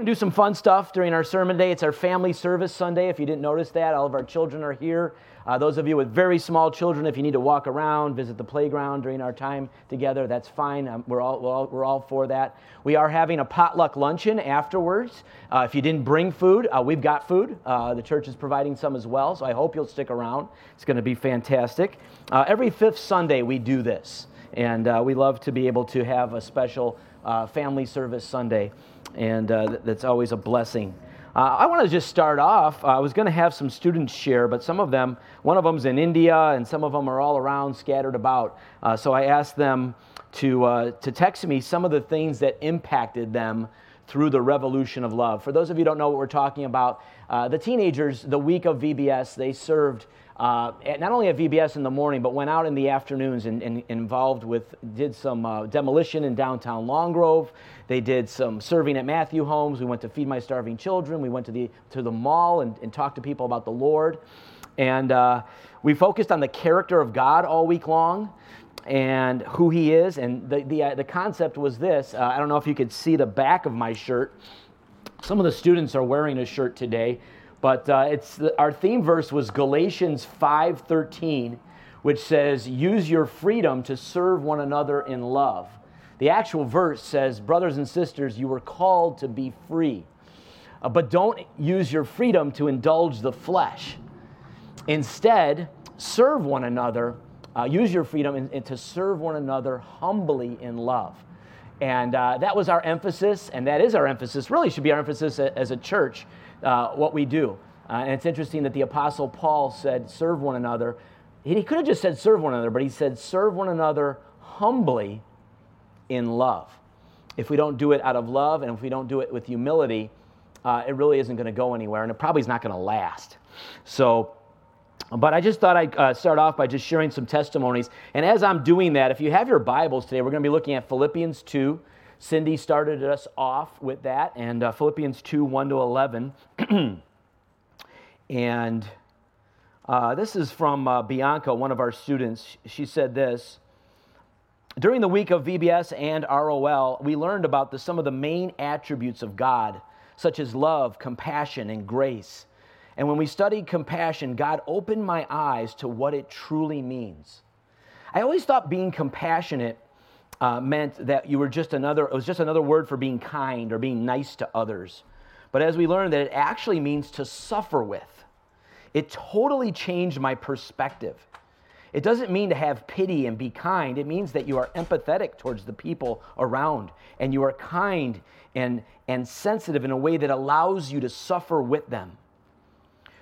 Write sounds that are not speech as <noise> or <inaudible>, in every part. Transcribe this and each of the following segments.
going to do some fun stuff during our sermon day. It's our family service Sunday. If you didn't notice that, all of our children are here. Uh, those of you with very small children, if you need to walk around, visit the playground during our time together, that's fine. Um, we're, all, we're, all, we're all for that. We are having a potluck luncheon afterwards. Uh, if you didn't bring food, uh, we've got food. Uh, the church is providing some as well, so I hope you'll stick around. It's going to be fantastic. Uh, every fifth Sunday, we do this, and uh, we love to be able to have a special family service Sunday and uh, that's always a blessing. Uh, I want to just start off. I was going to have some students share, but some of them, one of them's in India, and some of them are all around, scattered about. Uh, so I asked them to, uh, to text me some of the things that impacted them through the revolution of love. For those of you who don't know what we're talking about, uh, the teenagers, the week of VBS, they served uh, not only at VBS in the morning, but went out in the afternoons and, and involved with, did some uh, demolition in downtown Long Grove. They did some serving at Matthew Homes. We went to Feed My Starving Children. We went to the, to the mall and, and talked to people about the Lord. And uh, we focused on the character of God all week long and who he is. And the, the, uh, the concept was this uh, I don't know if you could see the back of my shirt. Some of the students are wearing a shirt today but uh, it's our theme verse was Galatians 5:13, which says, "Use your freedom to serve one another in love." The actual verse says, "Brothers and sisters, you were called to be free, uh, but don't use your freedom to indulge the flesh. Instead, serve one another. Uh, use your freedom in, in to serve one another humbly in love." And uh, that was our emphasis, and that is our emphasis. Really, should be our emphasis as a church uh, what we do. Uh, and it's interesting that the Apostle Paul said, serve one another. He, he could have just said serve one another, but he said serve one another humbly in love. If we don't do it out of love and if we don't do it with humility, uh, it really isn't going to go anywhere and it probably is not going to last. So, but I just thought I'd uh, start off by just sharing some testimonies. And as I'm doing that, if you have your Bibles today, we're going to be looking at Philippians 2, Cindy started us off with that, and uh, Philippians 2 1 to 11. <clears throat> and uh, this is from uh, Bianca, one of our students. She said this During the week of VBS and ROL, we learned about the, some of the main attributes of God, such as love, compassion, and grace. And when we studied compassion, God opened my eyes to what it truly means. I always thought being compassionate uh, meant that you were just another, it was just another word for being kind or being nice to others. But as we learned that it actually means to suffer with, it totally changed my perspective. It doesn't mean to have pity and be kind. It means that you are empathetic towards the people around and you are kind and, and sensitive in a way that allows you to suffer with them.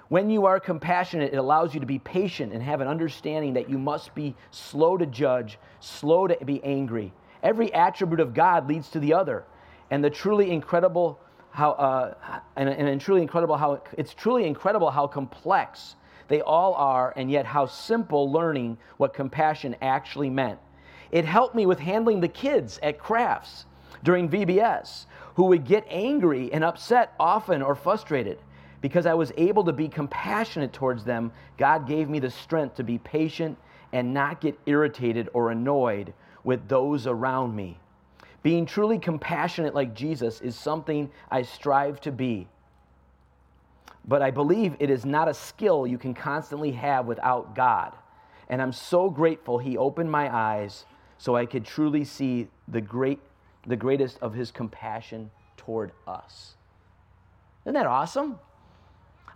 When you are compassionate, it allows you to be patient and have an understanding that you must be slow to judge, slow to be angry. Every attribute of God leads to the other. And the truly incredible how, uh, and, and truly incredible how, it's truly incredible how complex they all are, and yet how simple learning what compassion actually meant. It helped me with handling the kids at crafts during VBS who would get angry and upset often or frustrated. Because I was able to be compassionate towards them, God gave me the strength to be patient and not get irritated or annoyed with those around me. Being truly compassionate like Jesus is something I strive to be. But I believe it is not a skill you can constantly have without God. And I'm so grateful He opened my eyes so I could truly see the, great, the greatest of His compassion toward us. Isn't that awesome?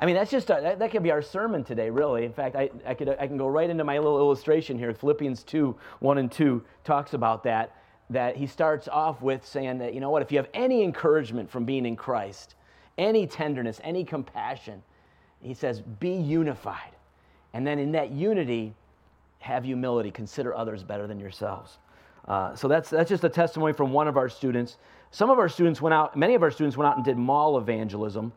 I mean, that's just a, that, that could be our sermon today, really. In fact, I, I, could, I can go right into my little illustration here. Philippians 2 1 and 2 talks about that. That he starts off with saying that, you know what, if you have any encouragement from being in Christ, any tenderness, any compassion, he says, be unified. And then in that unity, have humility. Consider others better than yourselves. Uh, so that's, that's just a testimony from one of our students. Some of our students went out, many of our students went out and did mall evangelism.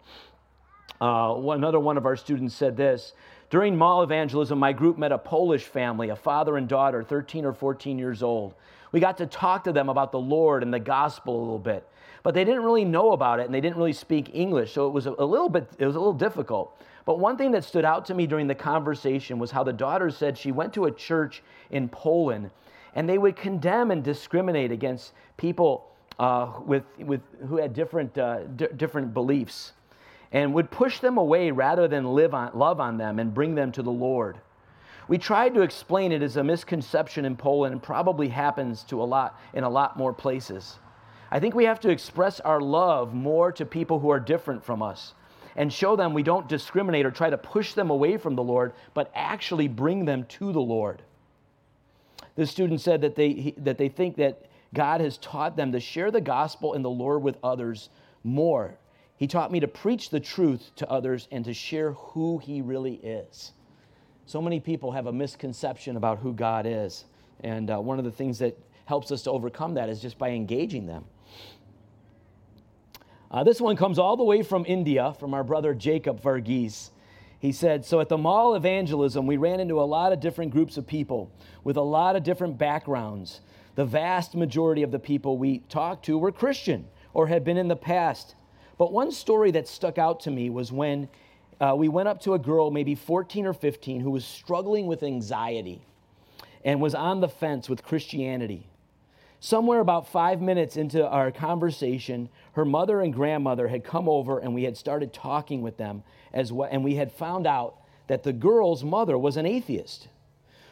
Uh, another one of our students said this During mall evangelism, my group met a Polish family, a father and daughter, 13 or 14 years old. We got to talk to them about the Lord and the gospel a little bit, but they didn't really know about it and they didn't really speak English, so it was a, little bit, it was a little difficult. But one thing that stood out to me during the conversation was how the daughter said she went to a church in Poland and they would condemn and discriminate against people uh, with, with, who had different, uh, d- different beliefs and would push them away rather than live on, love on them and bring them to the Lord. We tried to explain it as a misconception in Poland and probably happens to a lot in a lot more places. I think we have to express our love more to people who are different from us and show them we don't discriminate or try to push them away from the Lord, but actually bring them to the Lord. This student said that they, that they think that God has taught them to share the gospel and the Lord with others more. He taught me to preach the truth to others and to share who He really is. So many people have a misconception about who God is. And uh, one of the things that helps us to overcome that is just by engaging them. Uh, this one comes all the way from India, from our brother Jacob Varghese. He said, So at the mall evangelism, we ran into a lot of different groups of people with a lot of different backgrounds. The vast majority of the people we talked to were Christian or had been in the past. But one story that stuck out to me was when uh, we went up to a girl, maybe 14 or 15, who was struggling with anxiety and was on the fence with Christianity. Somewhere about five minutes into our conversation, her mother and grandmother had come over and we had started talking with them as well, and we had found out that the girl's mother was an atheist.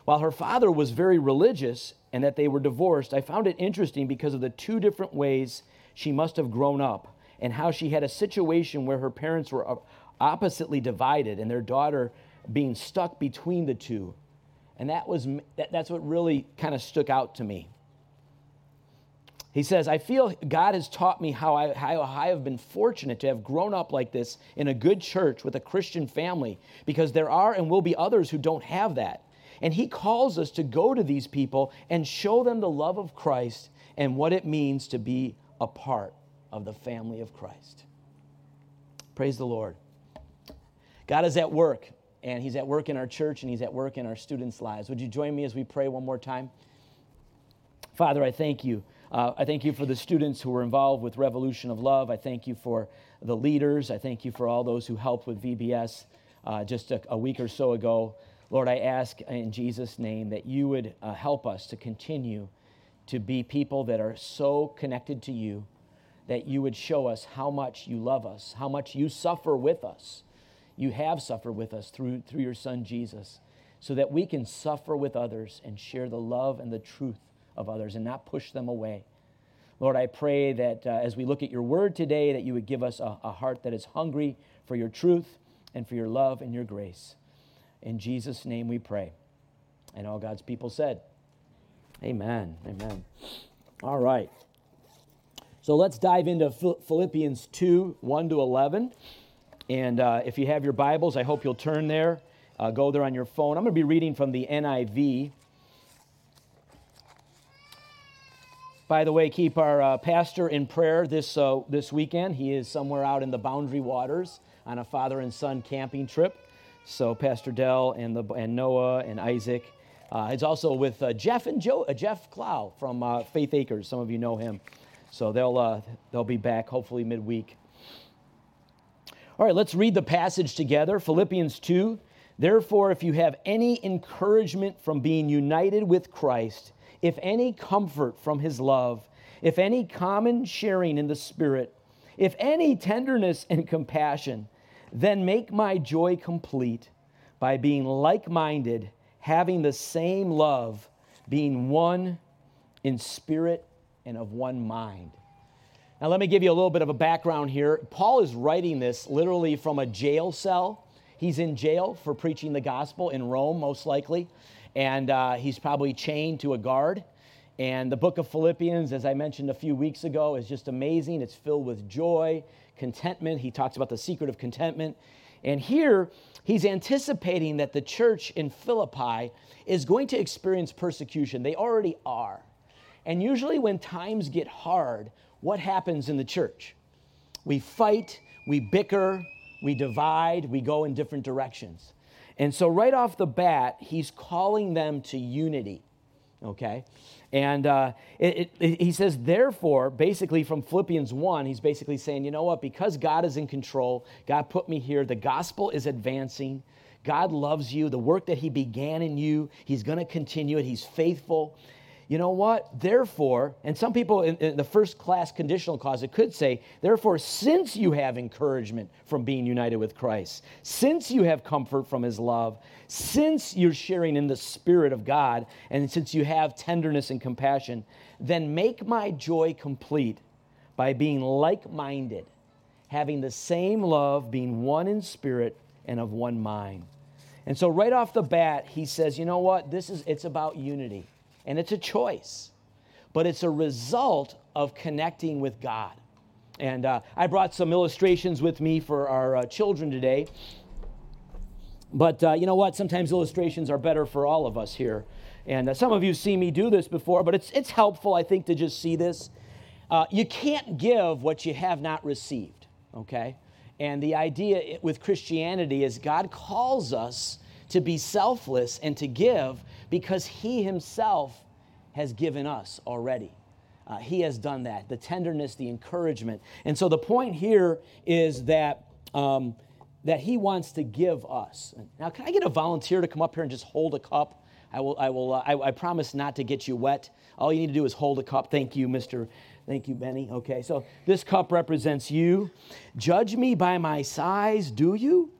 While her father was very religious and that they were divorced, I found it interesting because of the two different ways she must have grown up and how she had a situation where her parents were oppositely divided and their daughter being stuck between the two. And that was, that, that's what really kind of stuck out to me. He says, I feel God has taught me how I, how I have been fortunate to have grown up like this in a good church with a Christian family because there are and will be others who don't have that. And He calls us to go to these people and show them the love of Christ and what it means to be a part of the family of Christ. Praise the Lord. God is at work, and He's at work in our church and He's at work in our students' lives. Would you join me as we pray one more time? Father, I thank you uh, I thank you for the students who were involved with Revolution of Love. I thank you for the leaders. I thank you for all those who helped with VBS uh, just a, a, week or so ago. Lord, I ask in Jesus' name that you would uh, help us to continue to be people that are so connected to you, that you would show us how much you love us, how much you suffer with us. You have suffered with us through, through your Son, Jesus, so that we can suffer with others and share the love and the truth of others and not push them away. Lord, I pray that uh, as we look at your word today, that you would give us a, a heart that is hungry for your truth and for your love and your grace. In Jesus' name we pray. And all God's people said, Amen. Amen. All right. So let's dive into Philippians 2 1 to 11. And uh, if you have your Bibles, I hope you'll turn there. Uh, go there on your phone. I'm going to be reading from the NIV. By the way, keep our uh, pastor in prayer this, uh, this weekend. He is somewhere out in the boundary waters on a father and son camping trip. So, Pastor Dell and, the, and Noah and Isaac. Uh, it's also with uh, Jeff and Joe, uh, Jeff Clow from Faith Acres. Some of you know him. So, they'll, uh, they'll be back hopefully midweek. All right, let's read the passage together Philippians 2. Therefore, if you have any encouragement from being united with Christ, if any comfort from his love, if any common sharing in the Spirit, if any tenderness and compassion, then make my joy complete by being like minded, having the same love, being one in spirit and of one mind. Now, let me give you a little bit of a background here. Paul is writing this literally from a jail cell. He's in jail for preaching the gospel in Rome, most likely and uh, he's probably chained to a guard. And the book of Philippians, as I mentioned a few weeks ago, is just amazing. It's filled with joy, contentment. He talks about the secret of contentment. And here, he's anticipating that the church in Philippi is going to experience persecution. They already are. And usually, when times get hard, what happens in the church? We fight, we bicker, we divide, we go in different directions. And so, right off the bat, he's calling them to unity, okay? And uh, it, it, he says, therefore, basically from Philippians 1, he's basically saying, you know what? Because God is in control, God put me here, the gospel is advancing, God loves you, the work that he began in you, he's going to continue it, he's faithful. You know what? Therefore, and some people in, in, the first class conditional clause, it could say, therefore, since you have encouragement from being united with Christ, since you have comfort from his love, since you're sharing in the Spirit of God, and since you have tenderness and compassion, then make my joy complete by being like minded, having the same love, being one in spirit and of one mind. And so, right off the bat, he says, you know what? This is, it's about unity and it's a choice, but it's a result of connecting with God. And uh, I brought some illustrations with me for our uh, children today. But uh, you know what? Sometimes illustrations are better for all of us here. And uh, some of you see me do this before, but it's, it's helpful, I think, to just see this. Uh, you can't give what you have not received, okay? And the idea with Christianity is God calls us to be selfless and to give because He Himself has given us already. Uh, he has done that the tenderness, the encouragement. And so the point here is that. Um, that he wants to give us. Now, can I get a volunteer to come up here and just hold a cup? I will. I will. Uh, I, I, promise not to get you wet. All you need to do is hold a cup. Thank you, Mister. Thank you, Benny. Okay. So this cup represents you. Judge me by my size, do you?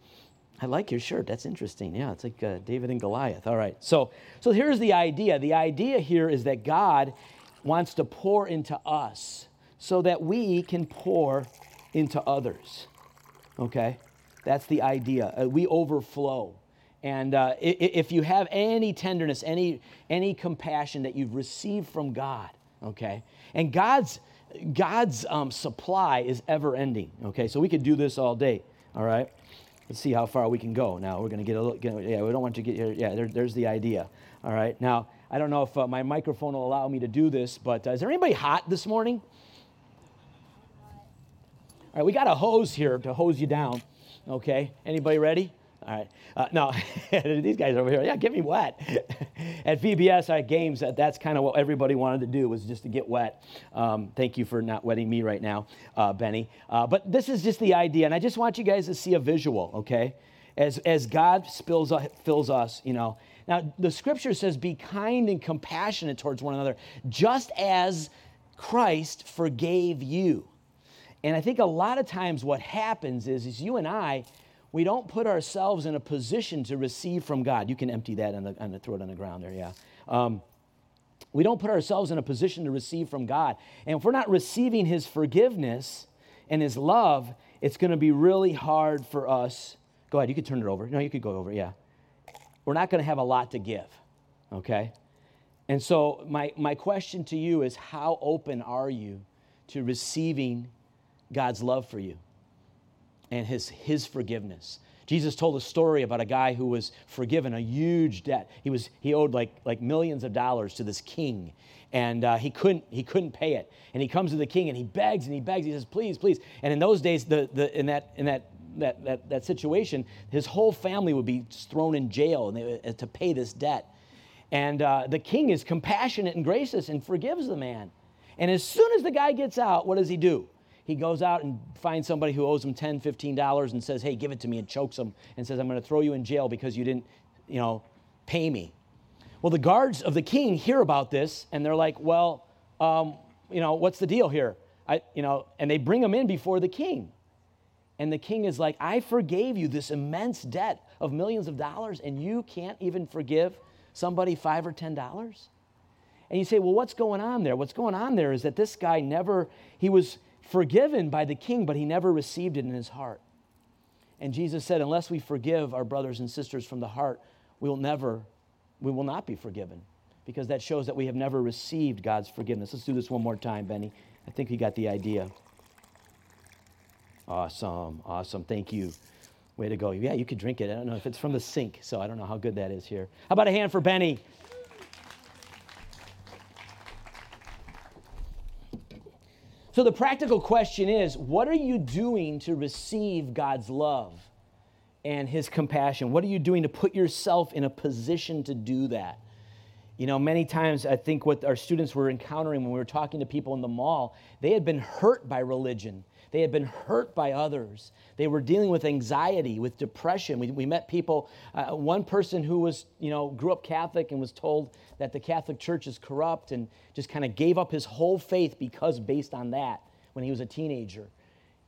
I like your shirt. That's interesting. Yeah, it's like uh, David and Goliath. All right. So, so here's the idea. The idea here is that God wants to pour into us so that we can pour into others. Okay? That's the idea. Uh, we overflow. And uh, if you have any tenderness, any, any compassion that you've received from God, okay? And God's, God's um, supply is ever ending, okay? So we could do this all day, all right? Let's see how far we can go. Now we're going to get a little. Yeah, we don't want to get here. Yeah, there, there's the idea. All right. Now I don't know if uh, my microphone will allow me to do this, but uh, is there anybody hot this morning? All right, we got a hose here to hose you down. Okay. Anybody ready? All right. Uh, no, <laughs> these guys over here, yeah, get me wet. <laughs> At VBS, our games, that, that's kind of what everybody wanted to do was just to get wet. Um, thank you for not wetting me right now, uh, Benny. Uh, but this is just the idea, and I just want you guys to see a visual, okay? As, as God spills, fills us, you know. Now, the scripture says, be kind and compassionate towards one another, just as Christ forgave you. And I think a lot of times what happens is, is you and I, we don't put ourselves in a position to receive from God. You can empty that and the, throw it on the ground there, yeah. Um, we don't put ourselves in a position to receive from God. And if we're not receiving His forgiveness and His love, it's going to be really hard for us. Go ahead, you could turn it over. No, you could go over, yeah. We're not going to have a lot to give, okay? And so, my, my question to you is how open are you to receiving God's love for you? And his, his forgiveness. Jesus told a story about a guy who was forgiven a huge debt. He, was, he owed like, like millions of dollars to this king, and uh, he, couldn't, he couldn't pay it. And he comes to the king and he begs and he begs. He says, Please, please. And in those days, the, the, in, that, in that, that, that, that situation, his whole family would be thrown in jail uh, to pay this debt. And uh, the king is compassionate and gracious and forgives the man. And as soon as the guy gets out, what does he do? He goes out and finds somebody who owes him $10, $15 and says, hey, give it to me, and chokes him and says, I'm going to throw you in jail because you didn't, you know, pay me. Well, the guards of the king hear about this and they're like, well, um, you know, what's the deal here? I, you know, and they bring him in before the king. And the king is like, I forgave you this immense debt of millions of dollars, and you can't even forgive somebody five or ten dollars? And you say, well, what's going on there? What's going on there is that this guy never, he was, forgiven by the king, but he never received it in his heart. And Jesus said, unless we forgive our brothers and sisters from the heart, we will never, we will not be forgiven because that shows that we have never received God's forgiveness. Let's do this one more time, Benny. I think you got the idea. Awesome, awesome. Thank you. Way to go. Yeah, you could drink it. I don't know if it's from the sink, so I don't know how good that is here. How about a hand for Benny? So the practical question is what are you doing to receive God's love and his compassion? What are you doing to put yourself in a position to do that? You know, many times I think what our students were encountering when we were talking to people in the mall, they had been hurt by religion. They had been hurt by others. They were dealing with anxiety, with depression. We, we met people, uh, one person who was, you know, grew up Catholic and was told that the Catholic Church is corrupt and just kind of gave up his whole faith because based on that when he was a teenager.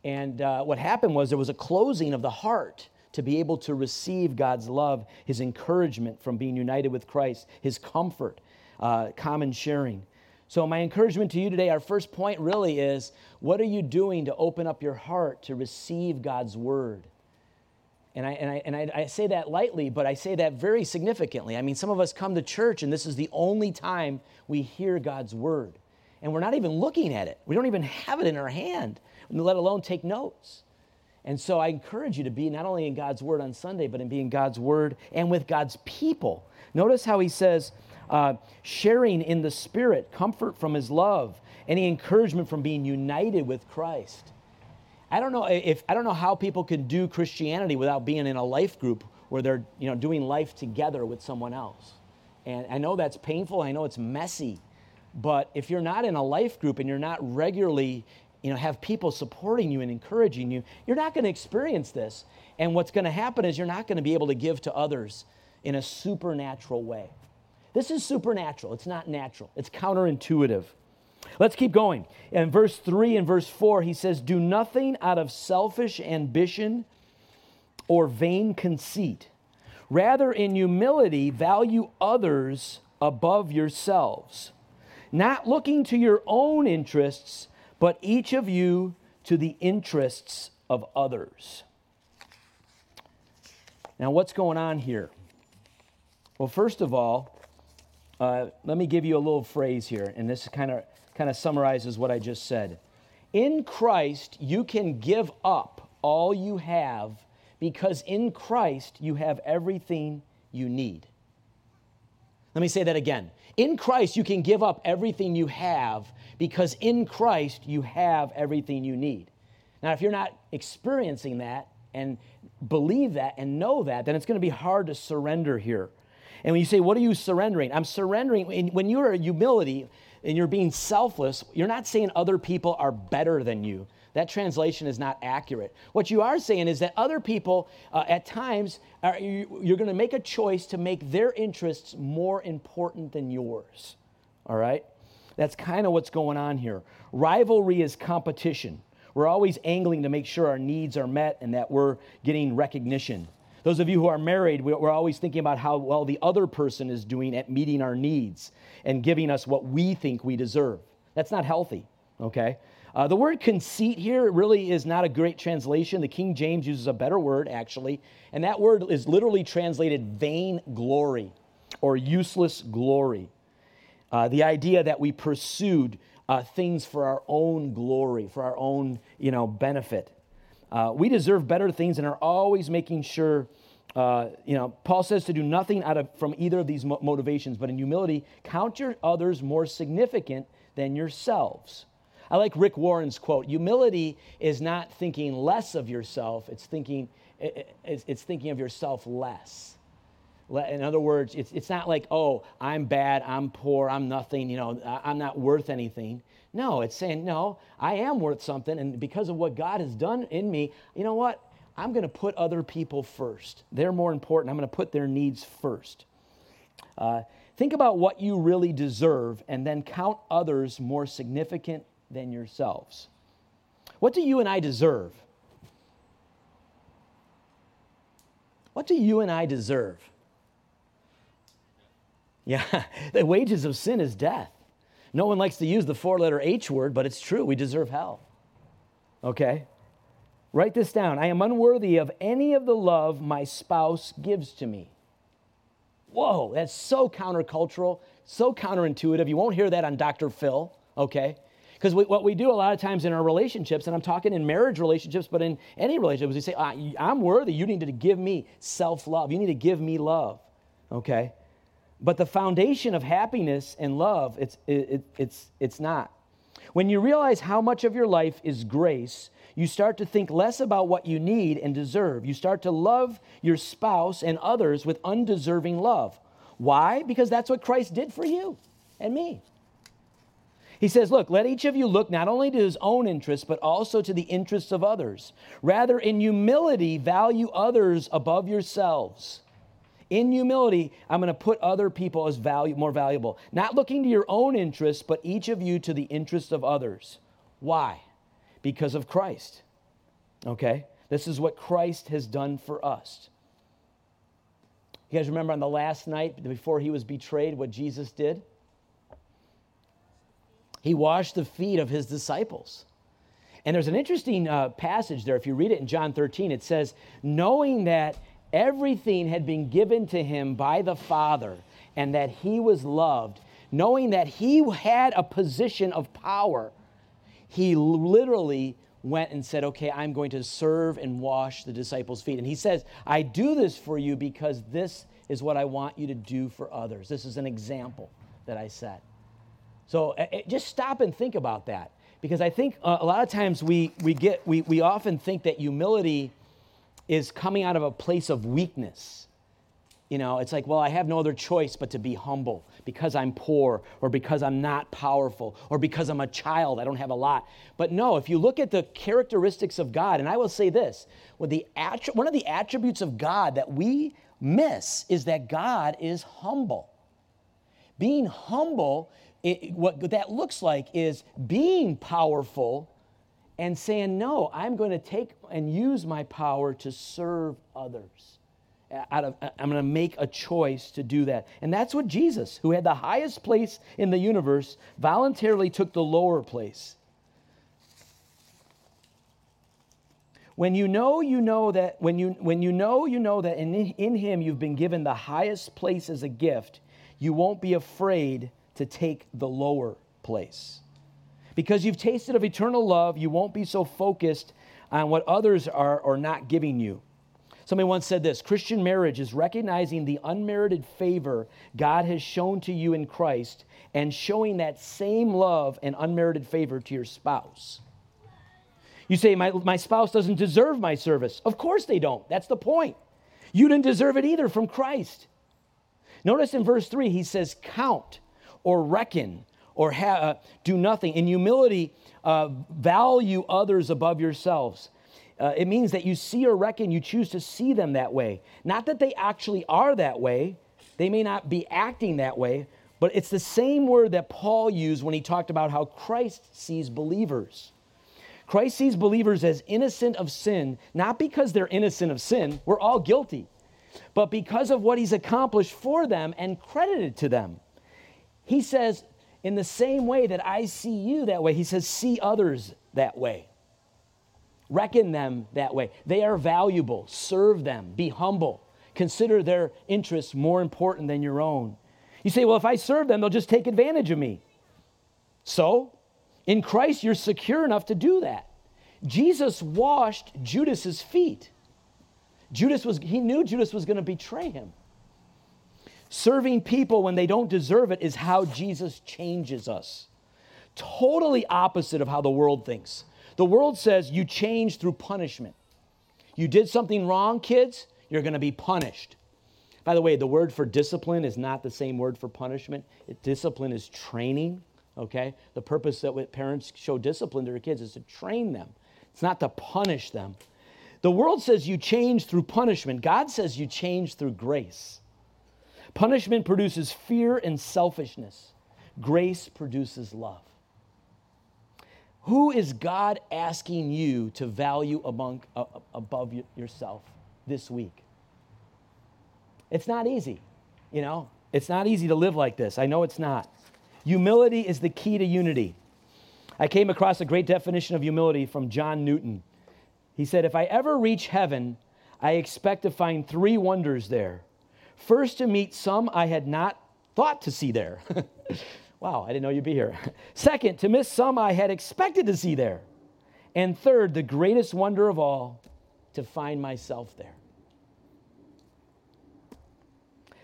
And uh, what happened was there was a closing of the heart to be able to receive God's love, his encouragement from being united with Christ, his comfort, uh, common sharing. So, my encouragement to you today, our first point really is what are you doing to open up your heart to receive God's word? And, I, and, I, and I, I, say that lightly, but I say that very significantly. I mean, some of us come to church and this is the only time we hear God's word. And we're not even looking at it, we don't even have it in our hand, let alone take notes. And so I encourage you to be not only in God's word on Sunday, but in being God's word and with God's people. Notice how he says, uh, sharing in the Spirit, comfort from His love, any encouragement from being united with Christ. I don't know if I don't know how people can do Christianity without being in a life group where they're you know doing life together with someone else. And I know that's painful. I know it's messy, but if you're not in a life group and you're not regularly you know have people supporting you and encouraging you, you're not going to experience this. And what's going to happen is you're not going to be able to give to others in a supernatural way. This is supernatural, it's not natural, it's counterintuitive. Let's keep going. In verse 3 and verse 4, he says, Do nothing out of selfish ambition or vain conceit. Rather, in humility, value others above yourselves, not looking to your own interests, but each of you to the interests of others. Now, what's going on here? Well, first of all, uh, let me give you a little phrase here, and this kind of kind of summarizes what I just said. In Christ, you can give up all you have because in Christ you have everything you need. Let me say that again. In Christ, you can give up everything you have because in Christ you have everything you need. Now, if you're not experiencing that and believe that and know that, then it's going to be hard to surrender here. And when you say, What are you surrendering? I'm surrendering. When you're humility and you're being selfless, you're not saying other people are better than you. That translation is not accurate. What you are saying is that other people, uh, at times, are, you, you're going to make a choice to make their interests more important than yours. All right? That's kind of what's going on here. Rivalry is competition. We're always angling to make sure our needs are met and that we're getting recognition. Those of you who are married, we're always thinking about how well the other person is doing at meeting our needs and giving us what we think we deserve. That's not healthy, okay? Uh, the word conceit here really is not a great translation. The King James uses a better word, actually, and that word is literally translated vain glory or useless glory. Uh, the idea that we pursued uh, things for our own glory, for our own you know, benefit. Uh, we deserve better things and are always making sure. Uh, you know, Paul says to do nothing out of from either of these mo- motivations, but in humility, count your others more significant than yourselves. I like Rick Warren's quote: "Humility is not thinking less of yourself; it's thinking it's, it's thinking of yourself less." In other words, it's, it's not like, oh, I'm bad, I'm poor, I'm nothing, you know, I'm not worth anything. No, it's saying, no, I am worth something. And because of what God has done in me, you know what? I'm going to put other people first. They're more important. I'm going to put their needs first. Uh, think about what you really deserve and then count others more significant than yourselves. What do you and I deserve? What do you and I deserve? <laughs> Yeah, the wages of sin is death. No one likes to use the four letter H word, but it's true. We deserve hell. Okay? Write this down. I am unworthy of any of the love my spouse gives to me. Whoa, that's so countercultural, so counterintuitive. You won't hear that on Dr. Phil, okay? Because what we do a lot of times in our relationships, and I'm talking in marriage relationships, but in any relationships, we say, I'm worthy. You need to give me self love. You need to give me love, okay? But the foundation of happiness and love, it's, it, it's, it's not. When you realize how much of your life is grace, you start to think less about what you need and deserve. You start to love your spouse and others with undeserving love. Why? Because that's what Christ did for you and me. He says, Look, let each of you look not only to his own interests, but also to the interests of others. Rather, in humility, value others above yourselves. In humility, I'm going to put other people as value, more valuable. Not looking to your own interests, but each of you to the interests of others. Why? Because of Christ. Okay? This is what Christ has done for us. You guys remember on the last night before he was betrayed what Jesus did? He washed the feet of his disciples. And there's an interesting uh, passage there. If you read it in John 13, it says, knowing that everything had been given to him by the Father and that he was loved, knowing that he had a position of power, he literally went and said, Okay, I'm going to serve and wash the disciples' feet. And he says, I do this for you because this is what I want you to do for others. This is an example that I set. So just stop and think about that. Because I think uh, a lot of times we, we, get, we, we often think that humility is coming out of a place of weakness. You know, it's like, well, I have no other choice but to be humble because I'm poor or because I'm not powerful or because I'm a child, I don't have a lot. But no, if you look at the characteristics of God, and I will say this, one of the attributes of God that we miss is that God is humble. Being humble it, what that looks like is being powerful and saying, No, I'm going to take and use my power to serve others. Out of, I'm going to make a choice to do that. And that's what Jesus, who had the highest place in the universe, voluntarily took the lower place. When you know, you know that when you when you know, you know that in, in him you've been given the highest place as a gift, you won't be afraid to take the lower place. Because you've tasted of eternal love, you won't be so focused on what others are or not giving you. Somebody once said this Christian marriage is recognizing the unmerited favor God has shown to you in Christ and showing that same love and unmerited favor to your spouse. You say, my, my spouse doesn't deserve my service. Of course they don't. That's the point. You didn't deserve it either from Christ. Notice in verse 3, he says, Count or reckon or ha- uh, do nothing. In humility, uh, value others above yourselves. Uh, it means that you see or reckon, you choose to see them that way. Not that they actually are that way, they may not be acting that way, but it's the same word that Paul used when he talked about how Christ sees believers. Christ sees believers as innocent of sin, not because they're innocent of sin, we're all guilty, but because of what he's accomplished for them and credited to them. He says, in the same way that I see you that way, he says, see others that way. Reckon them that way. They are valuable. Serve them. Be humble. Consider their interests more important than your own. You say, well, if I serve them, they'll just take advantage of me. So, in Christ, you're secure enough to do that. Jesus washed Judas's feet. Judas was, he knew Judas was going to betray him. Serving people when they don't deserve it is how Jesus changes us. Totally opposite of how the world thinks. The world says you change through punishment. You did something wrong, kids, you're going to be punished. By the way, the word for discipline is not the same word for punishment. It, discipline is training, okay? The purpose that parents show discipline to their kids is to train them, it's not to punish them. The world says you change through punishment, God says you change through grace. Punishment produces fear and selfishness, grace produces love. Who is God asking you to value among, uh, above yourself this week? It's not easy, you know? It's not easy to live like this. I know it's not. Humility is the key to unity. I came across a great definition of humility from John Newton. He said, If I ever reach heaven, I expect to find three wonders there First, to meet some I had not thought to see there. <laughs> wow, I didn't know you'd be here. Second, to miss some I had expected to see there. And third, the greatest wonder of all, to find myself there.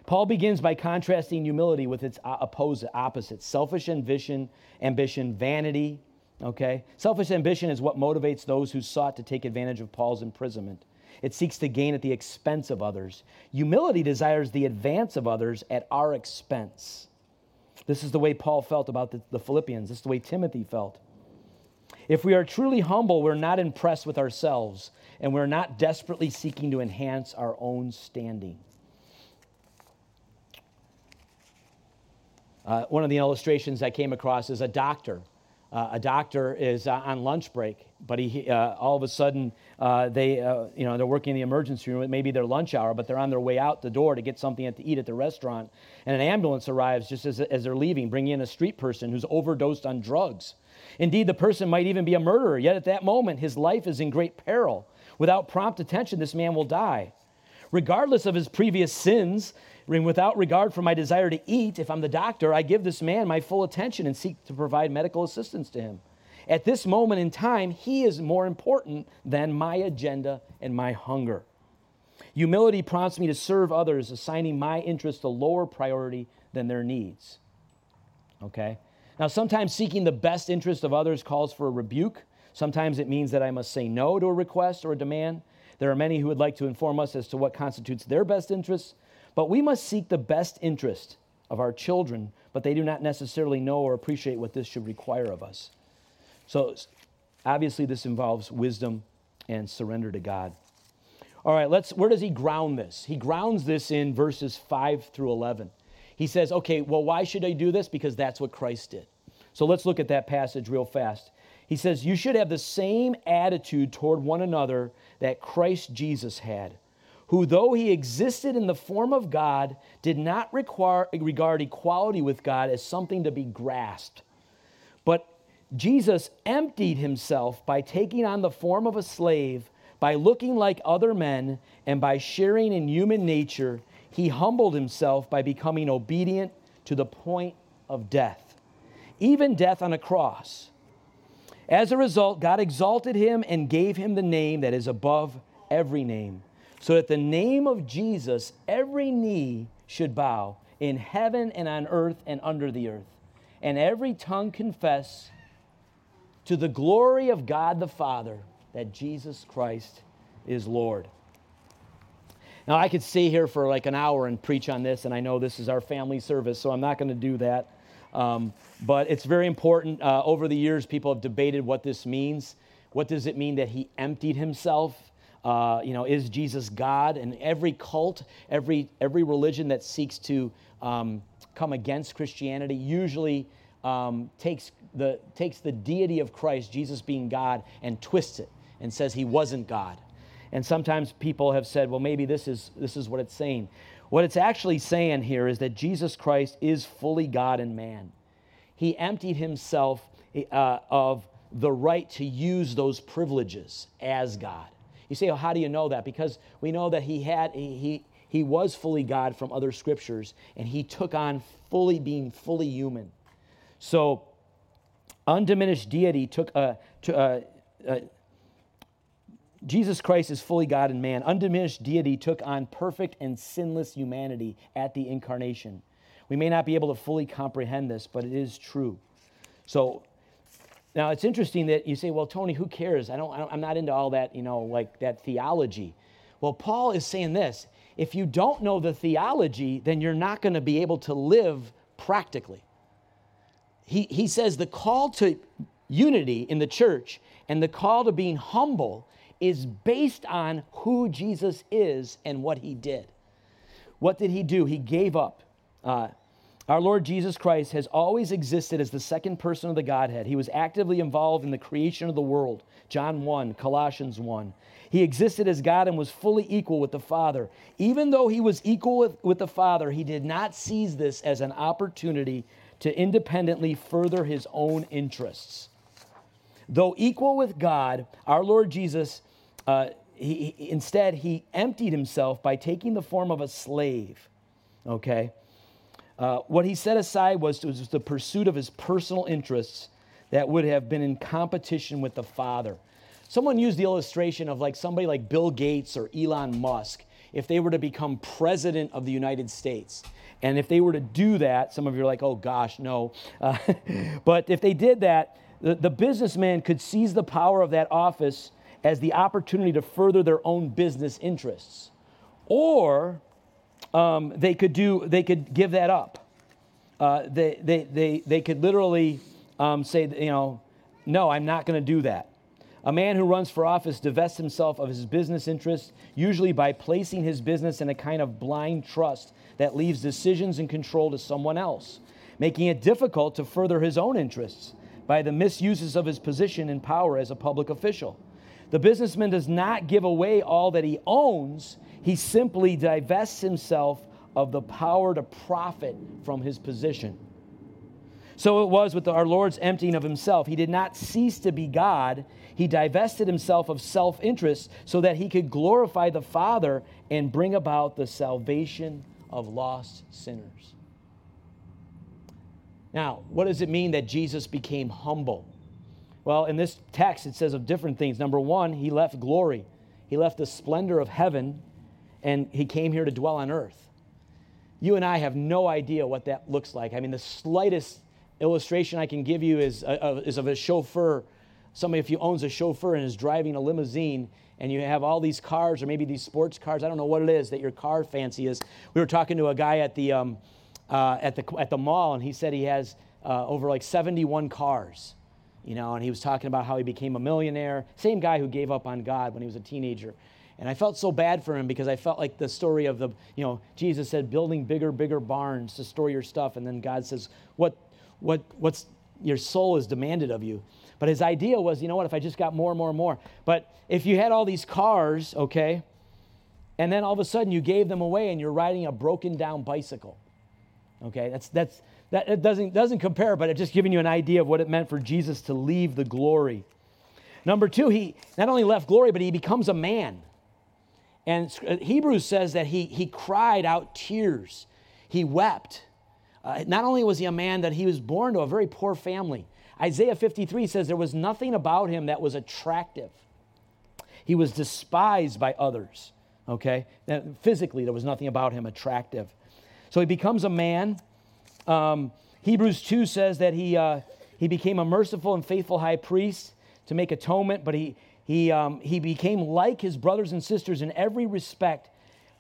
Paul begins by contrasting humility with its opposite, opposite selfish ambition, ambition, vanity. Okay? Selfish ambition is what motivates those who sought to take advantage of Paul's imprisonment. It seeks to gain at the expense of others. Humility desires the advance of others at our expense. This is the way Paul felt about the, the Philippians. This is the way Timothy felt. If we are truly humble, we're not impressed with ourselves, and we're not desperately seeking to enhance our own standing. Uh, one of the illustrations I came across is a doctor. Uh, a doctor is uh, on lunch break, but he, uh, all of a sudden uh, they, uh, you know, they're working in the emergency room. It may be their lunch hour, but they're on their way out the door to get something to eat at the restaurant, and an ambulance arrives just as, as they're leaving, bringing in a street person who's overdosed on drugs. Indeed, the person might even be a murderer. Yet at that moment, his life is in great peril. Without prompt attention, this man will die. Regardless of his previous sins, without regard for my desire to eat, if I'm the doctor, I give this man my full attention and seek to provide medical assistance to him. At this moment in time, he is more important than my agenda and my hunger. Humility prompts me to serve others, assigning my interests a lower priority than their needs. Okay? Now, sometimes seeking the best interest of others calls for a rebuke. Sometimes it means that I must say no to a request or a demand. There are many who would like to inform us as to what constitutes their best interests, but we must seek the best interest of our children, but they do not necessarily know or appreciate what this should require of us. So, obviously, this involves wisdom and surrender to God. All right, let's where does he ground this? He grounds this in verses 5 through 11. He says, "Okay, well why should I do this? Because that's what Christ did." So let's look at that passage real fast. He says, You should have the same attitude toward one another that Christ Jesus had, who, though he existed in the form of God, did not require, regard equality with God as something to be grasped. But Jesus emptied himself by taking on the form of a slave, by looking like other men, and by sharing in human nature. He humbled himself by becoming obedient to the point of death even death on a cross. As a result, God exalted him and gave him the name that is above every name, so that the name of Jesus, every knee should bow in heaven and on earth and under the earth, and every tongue confess to the glory of God the Father that Jesus Christ is Lord. Now, I could stay here for like an hour and preach on this, and I know this is our family service, so I'm not going to do that. Um, but it's very important. Uh, over the years, people have debated what this means. What does it mean that he emptied himself? Uh, you know, is Jesus God? And every cult, every every religion that seeks to um, come against Christianity usually um, takes the takes the deity of Christ, Jesus being God, and twists it and says he wasn't God. And sometimes people have said, well, maybe this is this is what it's saying. What it's actually saying here is that Jesus Christ is fully God and man. He emptied himself uh, of the right to use those privileges as God. You say, well, how do you know that? Because we know that he had he he was fully God from other scriptures, and he took on fully being fully human. So, undiminished deity took a, to, a, a Jesus Christ is fully God and man. Undiminished deity took on perfect and sinless humanity at the incarnation. We may not be able to fully comprehend this, but it is true. So now it's interesting that you say, well, Tony, who cares? I don't, I am not into all that, you know, like that theology. Well, Paul is saying this if you don't know the theology, then you're not going to be able to live practically. He, he says the call to unity in the church and the call to being humble is based on who Jesus is and what he did. What did he do? He gave up. Uh, our Lord Jesus Christ has always existed as the second person of the Godhead. He was actively involved in the creation of the world. John 1, Colossians 1. He existed as God and was fully equal with the Father. Even though he was equal with, with the Father, he did not seize this as an opportunity to independently further his own interests. Though equal with God, our Lord Jesus uh, he, he, instead, he emptied himself by taking the form of a slave. Okay? Uh, what he set aside was, was the pursuit of his personal interests that would have been in competition with the Father. Someone used the illustration of like somebody like Bill Gates or Elon Musk if they were to become president of the United States. And if they were to do that, some of you are like, oh gosh, no. Uh, <laughs> but if they did that, the, the businessman could seize the power of that office as the opportunity to further their own business interests. Or um, they, could do, they could give that up. uh, they, they, they, they could literally um, say, you know, no, I'm not going to do that. A man who runs for office divests himself of his business interests, usually by placing his business in a kind of blind trust that leaves decisions and control to someone else, making it difficult to further his own interests by the misuses of his position and power as a public official. The businessman does not give away all that he owns, he simply divests himself of the power to profit from his position. So it was with our Lord's emptying of himself. He did not cease to be God. He divested himself of self interest so that he could glorify the Father and bring about the salvation of lost sinners. Now, what does it mean that Jesus became humble? Well, in this text, it says of different things. Number one, he left glory, he left the splendor of heaven, and he came here to dwell on earth. You and I have no idea what that looks like. I mean, the slightest illustration I can give you is, uh, is of a chauffeur. Somebody, if you owns a chauffeur and is driving a limousine, and you have all these cars, or maybe these sports cars, I don't know what it is that your car fancy is. We were talking to a guy at the, um, uh, at the, at the mall, and he said he has uh, over like 71 cars you know, and he was talking about how he became a millionaire. Same guy who gave up on God when he was a teenager. And I felt so bad for him because I felt like the story of the, you know, Jesus said, building bigger, bigger barns to store your stuff. And then God says, what, what, what's your soul is demanded of you. But his idea was, you know what, if I just got more and more and more. But if you had all these cars, okay, and then all of a sudden you gave them away and you're riding a broken down bicycle, okay, that's, that's, that it doesn't, doesn't compare, but it's just giving you an idea of what it meant for Jesus to leave the glory. Number two, he not only left glory, but he becomes a man. And uh, Hebrews says that he, he cried out tears, he wept. Uh, not only was he a man, that he was born to a very poor family. Isaiah 53 says there was nothing about him that was attractive. He was despised by others, okay? physically, there was nothing about him attractive. So he becomes a man. Um, Hebrews 2 says that he, uh, he became a merciful and faithful high priest to make atonement, but he, he, um, he became like his brothers and sisters in every respect.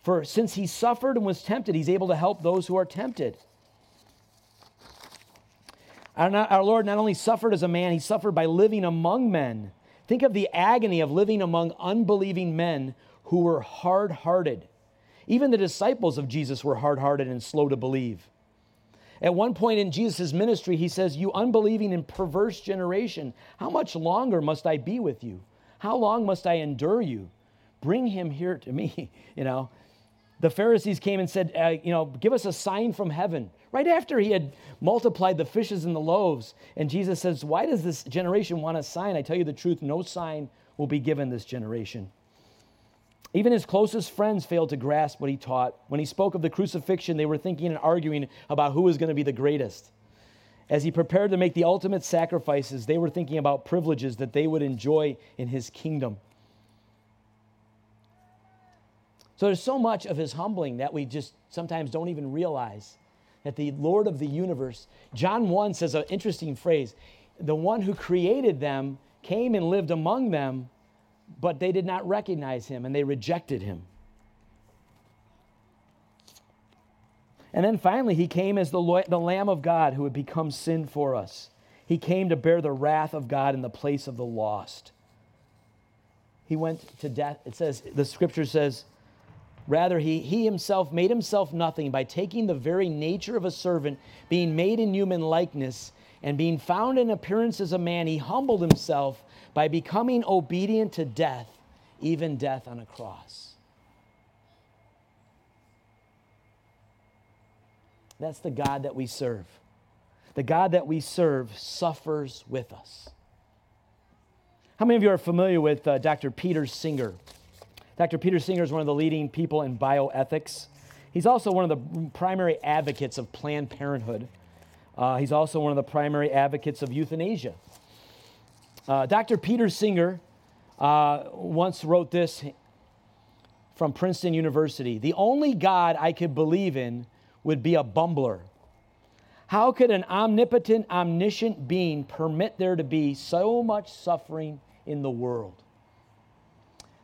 For since he suffered and was tempted, he's able to help those who are tempted. Our, Lord not only suffered as a man, he suffered by living among men. Think of the agony of living among unbelieving men who were hard hearted. Even the disciples of Jesus were hard hearted and slow to believe. At one point in Jesus' ministry, he says, You unbelieving and perverse generation, how much longer must I be with you? How long must I endure you? Bring him here to me. <laughs> you know, the Pharisees came and said, uh, You know, give us a sign from heaven. Right after he had multiplied the fishes and the loaves. And Jesus says, Why does this generation want a sign? I tell you the truth, no sign will be given this generation. Even his closest friends failed to grasp what he taught. When he spoke of the crucifixion, they were thinking and arguing about who was going to be the greatest. As he prepared to make the ultimate sacrifices, they were thinking about privileges that they would enjoy in his kingdom. So there's so much of his humbling that we just sometimes don't even realize that the Lord of the universe, John 1 says an interesting phrase the one who created them came and lived among them but they did not recognize him and they rejected him. And then finally, he came as the, the Lamb of God who had become sin for us. He came to bear the wrath of God in the place of the lost. He went to death. It says, the scripture says, rather, he, he himself made himself nothing by taking the very nature of a servant, being made in human likeness, and being found in appearance as a man, he humbled himself by becoming obedient to death, even death on a cross. That's the God that we serve. The God that we serve suffers with us. How many of you are familiar with uh, Dr. Peter Singer? Dr. Peter Singer is one of the leading people in bioethics. He's also one of the primary advocates of Planned Parenthood. Uh, he's also one of the primary advocates of euthanasia. Uh, Dr. Peter Singer uh, once wrote this from Princeton University The only God I could believe in would be a bumbler. How could an omnipotent, omniscient being permit there to be so much suffering in the world?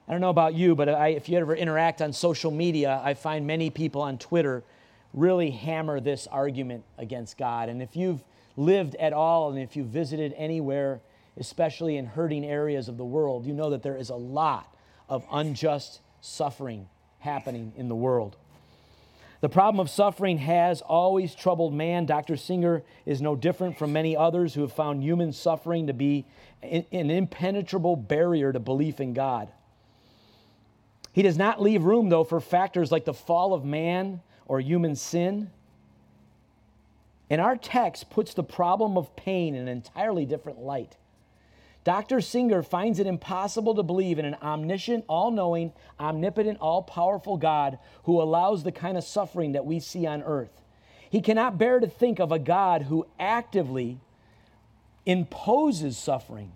I don't know about you, but I, if you ever interact on social media, I find many people on Twitter really hammer this argument against God. And if you've lived at all and if you've visited anywhere, especially in hurting areas of the world, you know that there is a lot of unjust suffering happening in the world. The problem of suffering has always troubled man. Dr. Singer is no different from many others who have found human suffering to be an impenetrable barrier to belief in God. He does not leave room, though, for factors like the fall of man or human sin. And our text puts the problem of pain in an entirely different light. Dr. Singer finds it impossible to believe in an omniscient, all knowing, omnipotent, all powerful God who allows the kind of suffering that we see on earth. He cannot bear to think of a God who actively imposes suffering.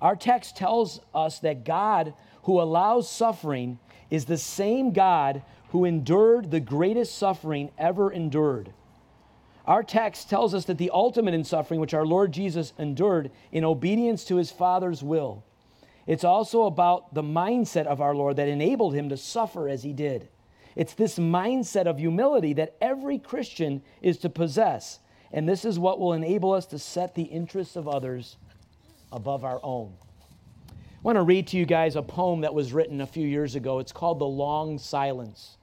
Our text tells us that God who allows suffering is the same God who endured the greatest suffering ever endured. Our text tells us that the ultimate in suffering, which our Lord Jesus endured in obedience to his Father's will, it's also about the mindset of our Lord that enabled him to suffer as he did. It's this mindset of humility that every Christian is to possess. And this is what will enable us to set the interests of others above our own. I want to read to you guys a poem that was written a few years ago. It's called The Long Silence.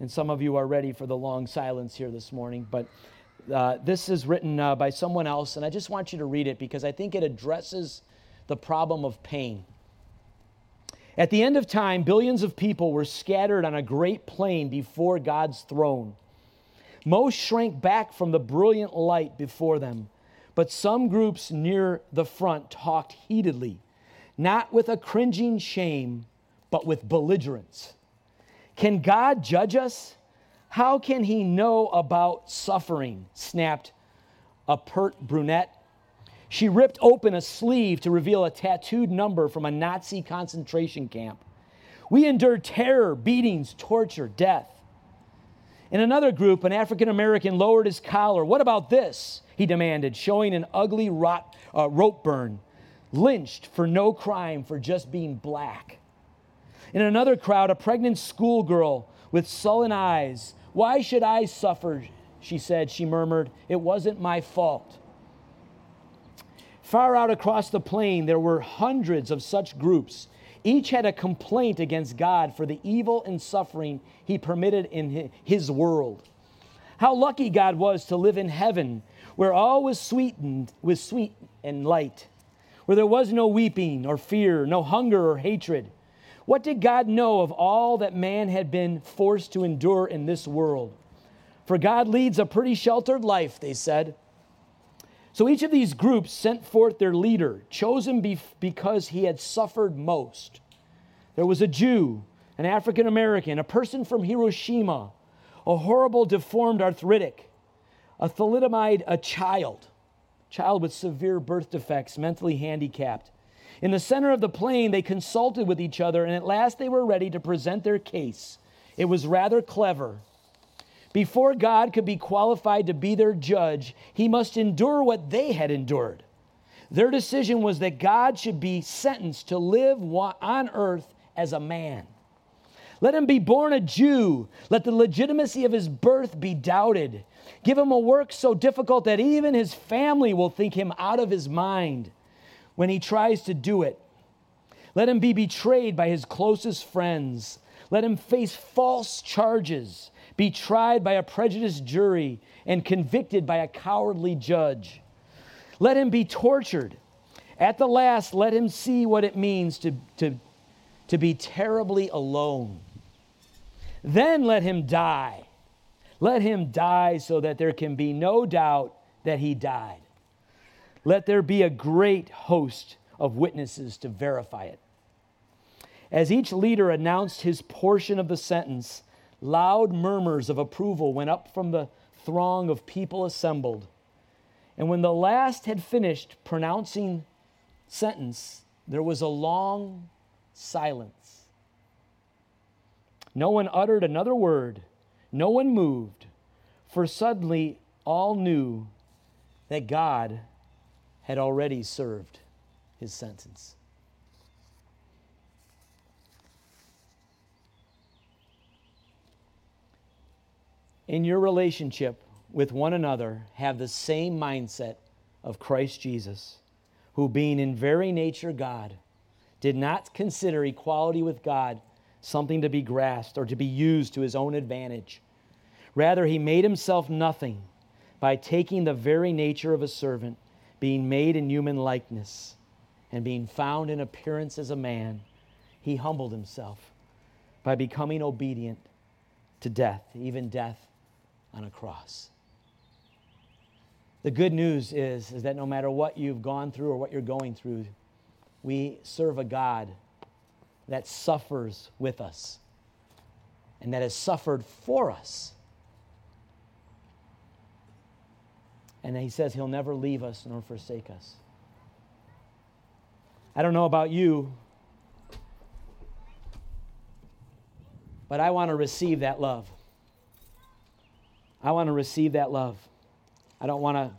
And some of you are ready for the long silence here this morning. But uh, this is written uh, by someone else, and I just want you to read it because I think it addresses the problem of pain. At the end of time, billions of people were scattered on a great plain before God's throne. Most shrank back from the brilliant light before them, but some groups near the front talked heatedly, not with a cringing shame, but with belligerence. Can God judge us? How can he know about suffering? snapped a pert brunette. She ripped open a sleeve to reveal a tattooed number from a Nazi concentration camp. We endured terror, beatings, torture, death. In another group, an African American lowered his collar. What about this? He demanded, showing an ugly rot, uh, rope burn. Lynched for no crime for just being black. In another crowd, a pregnant schoolgirl with sullen eyes why should I suffer? She said, she murmured. It wasn't my fault. Far out across the plain, there were hundreds of such groups. Each had a complaint against God for the evil and suffering he permitted in his world. How lucky God was to live in heaven, where all was sweetened, with sweet and light, where there was no weeping or fear, no hunger or hatred what did God know of all that man had been forced to endure in this world? For God leads a pretty sheltered life, they said. So each of these groups sent forth their leader, chosen because he had suffered most. There was a Jew, an African American, a person from Hiroshima, a horrible deformed arthritic, a thalidomide, a child, child with severe birth defects, mentally handicapped, in the center of the plain, they consulted with each other, and at last they were ready to present their case. It was rather clever. Before God could be qualified to be their judge, he must endure what they had endured. Their decision was that God should be sentenced to live on earth as a man. Let him be born a Jew. Let the legitimacy of his birth be doubted. Give him a work so difficult that even his family will think him out of his mind when he tries to do it. Let him be betrayed by his closest friends. Let him face false charges, be tried by a prejudiced jury, and convicted by a cowardly judge. Let him be tortured. At the last, let him see what it means to, to, to be terribly alone. Then let him die. Let him die so that there can be no doubt that he died. Let there be a great host of witnesses to verify it. As each leader announced his portion of the sentence, loud murmurs of approval went up from the throng of people assembled. And when the last had finished pronouncing sentence, there was a long silence. No one uttered another word, no one moved, for suddenly all knew that God had already served his sentence. in your relationship with one another have the same mindset of Christ Jesus, who, being in very nature God, did not consider equality with God something to be grasped or to be used to his own advantage. Rather, he made himself nothing by taking the very nature of a servant, being made in human likeness, and being found in appearance as a man. He humbled himself by becoming obedient to death, even death on a cross. The good news is, is that no matter what you've gone through or what you're going through, we serve a God that suffers with us and that has suffered for us. And he says he'll never leave us nor forsake us. I don't know about you, but I want to receive that love. I want to receive that love. I don't want to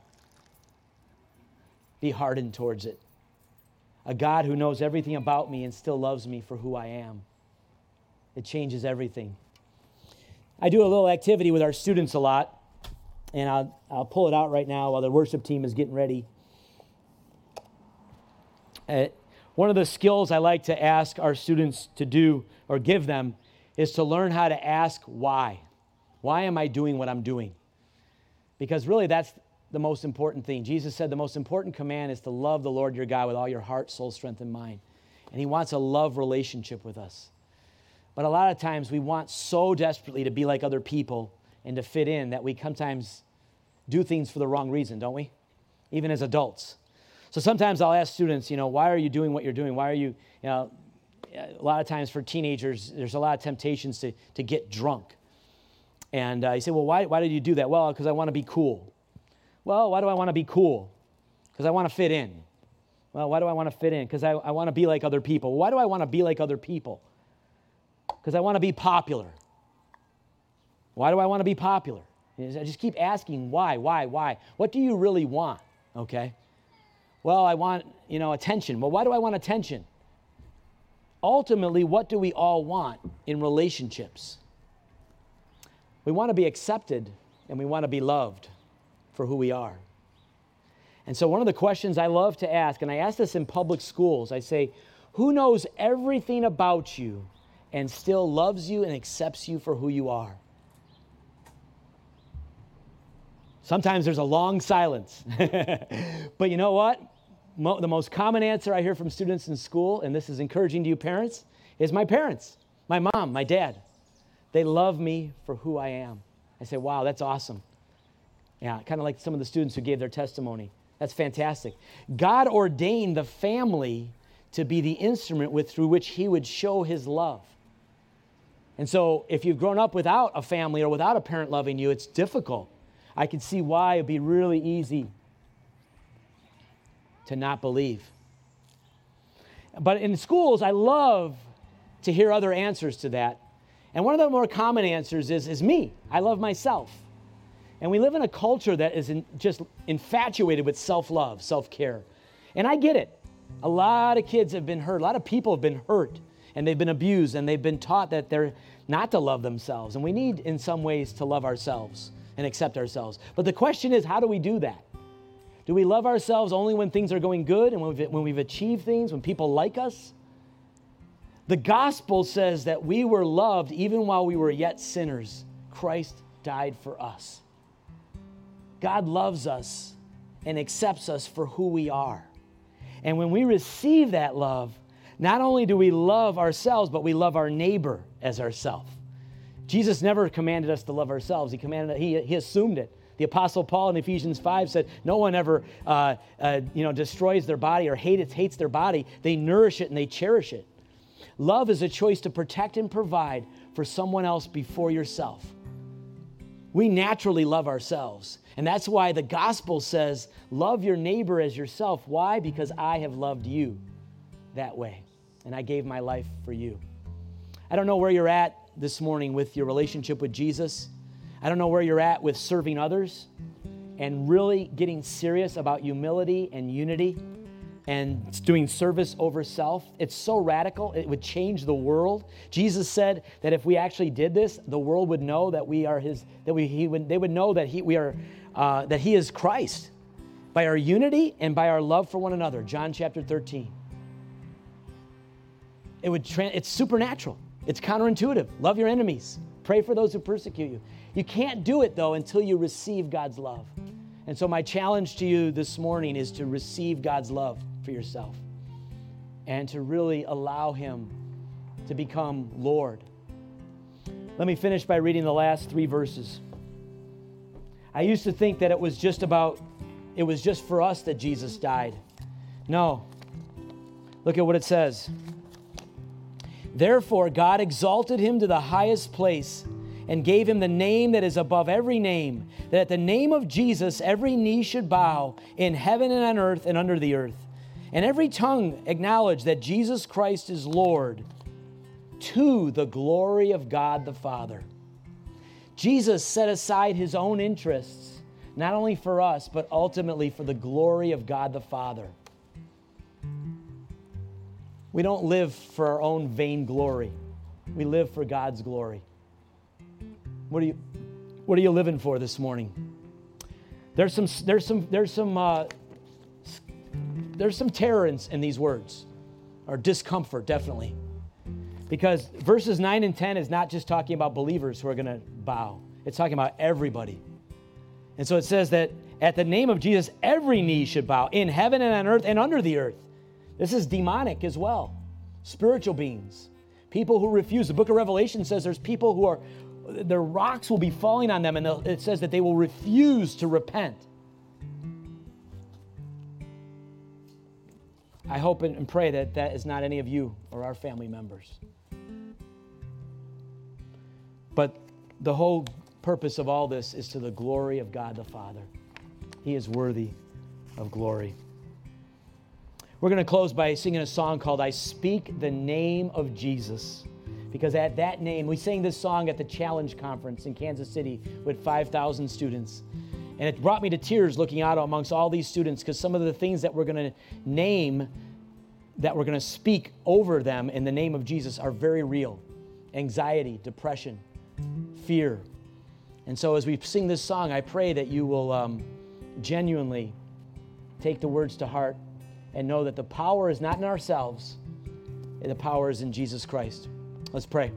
be hardened towards it a God who knows everything about me and still loves me for who I am. It changes everything. I do a little activity with our students a lot, and I'll, I'll pull it out right now while the worship team is getting ready. Uh, one of the skills I like to ask our students to do or give them is to learn how to ask why. Why am I doing what I'm doing? Because really, that's the most important thing. Jesus said the most important command is to love the Lord your God with all your heart, soul, strength, and mind. And He wants a love relationship with us. But a lot of times we want so desperately to be like other people and to fit in that we sometimes do things for the wrong reason, don't we? Even as adults. So sometimes I'll ask students, you know, why are you doing what you're doing? Why are you, you know, a lot of times for teenagers, there's a lot of temptations to, to get drunk. And uh, you say, well, why, why did you do that? Well, because I want to be cool. Well, why do I want to be cool? Because I want to fit in. Well, why do I want to fit in? Because I, I want to be like other people. Why do I want to be like other people? Because I want to be popular. Why do I want to be popular? I just keep asking why, why, why. What do you really want? Okay. Well, I want, you know, attention. Well, why do I want attention? Ultimately, what do we all want in relationships? We want to be accepted and we want to be loved for who we are. And so, one of the questions I love to ask, and I ask this in public schools, I say, Who knows everything about you and still loves you and accepts you for who you are? Sometimes there's a long silence. <laughs> but you know what? Mo- the most common answer I hear from students in school, and this is encouraging to you parents, is my parents, my mom, my dad. They love me for who I am. I say, wow, that's awesome. Yeah, kind of like some of the students who gave their testimony. That's fantastic. God ordained the family to be the instrument with, through which He would show His love. And so, if you've grown up without a family or without a parent loving you, it's difficult. I can see why it'd be really easy to not believe. But in schools, I love to hear other answers to that. And one of the more common answers is, is me. I love myself. And we live in a culture that is in, just infatuated with self love, self care. And I get it. A lot of kids have been hurt, a lot of people have been hurt, and they've been abused, and they've been taught that they're not to love themselves. And we need, in some ways, to love ourselves and accept ourselves. But the question is, how do we do that? Do we love ourselves only when things are going good and when we've, when we've achieved things, when people like us? The gospel says that we were loved even while we were yet sinners. Christ died for us. God loves us and accepts us for who we are. And when we receive that love, not only do we love ourselves, but we love our neighbor as ourself. Jesus never commanded us to love ourselves. He commanded, he, he assumed it. The Apostle Paul in Ephesians 5 said, No one ever uh, uh, you know, destroys their body or hates, hates their body. They nourish it and they cherish it. Love is a choice to protect and provide for someone else before yourself. We naturally love ourselves. And that's why the gospel says, Love your neighbor as yourself. Why? Because I have loved you that way. And I gave my life for you. I don't know where you're at this morning with your relationship with Jesus. I don't know where you're at with serving others and really getting serious about humility and unity. and doing service over self. It's so radical, it would change the world. Jesus said that if we actually did this, the world would know that we are his, that we, he would, they would know that he, we are, uh, that he is Christ by our unity and by our love for one another. John chapter 13. It would, tra- it's supernatural. It's counterintuitive. Love your enemies. Pray for those who persecute you. You can't do it though until you receive God's love. And so, my challenge to you this morning is to receive God's love for yourself and to really allow Him to become Lord. Let me finish by reading the last three verses. I used to think that it was just about, it was just for us that Jesus died. No. Look at what it says. Therefore, God exalted him to the highest place and gave him the name that is above every name, that at the name of Jesus every knee should bow in heaven and on earth and under the earth and every tongue acknowledge that Jesus Christ is Lord to the glory of God the Father. Jesus set aside his own interests, not only for us, but ultimately for the glory of God the Father. We don't live for our own vain glory. We live for God's glory. What are you, what are you living for this morning? There's some, there's some, there's some uh, there's some terror in, in these words, or discomfort, definitely. Because verses 9 and 10 is not just talking about believers who are going to bow, it's talking about everybody. And so it says that at the name of Jesus, every knee should bow in heaven and on earth and under the earth. This is demonic as well, spiritual beings, people who refuse. The book of Revelation says there's people who are, their rocks will be falling on them, and it says that they will refuse to repent. I hope and pray that that is not any of you or our family members. But the whole purpose of all this is to the glory of God the Father. He is worthy of glory. We're going to close by singing a song called I Speak the Name of Jesus. Because at that name, we sang this song at the Challenge Conference in Kansas City with 5,000 students. And it brought me to tears looking out amongst all these students because some of the things that we're going to name, that we're going to speak over them in the name of Jesus are very real anxiety, depression, fear. And so as we sing this song, I pray that you will um, genuinely take the words to heart and know that the power is not in ourselves, the power is in Jesus Christ. Let's pray.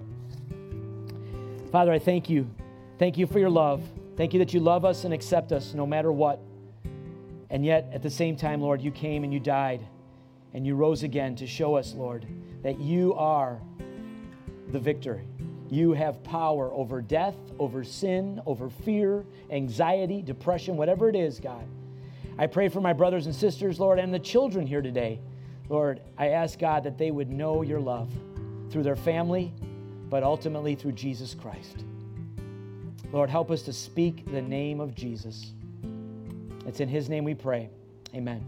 Father, I thank you. Thank you for your love. Thank you that you love us and accept us no matter what. And yet, at the same time, Lord, you came and you died and you rose again to show us, Lord, that you are the victory. You have power over death, over sin, over fear, anxiety, depression, whatever it is, God. I pray for my brothers and sisters, Lord, and the children here today. Lord, I ask God that they would know your love through their family, but ultimately through Jesus Christ. Lord, help us to speak the name of Jesus. It's in his name we pray. Amen.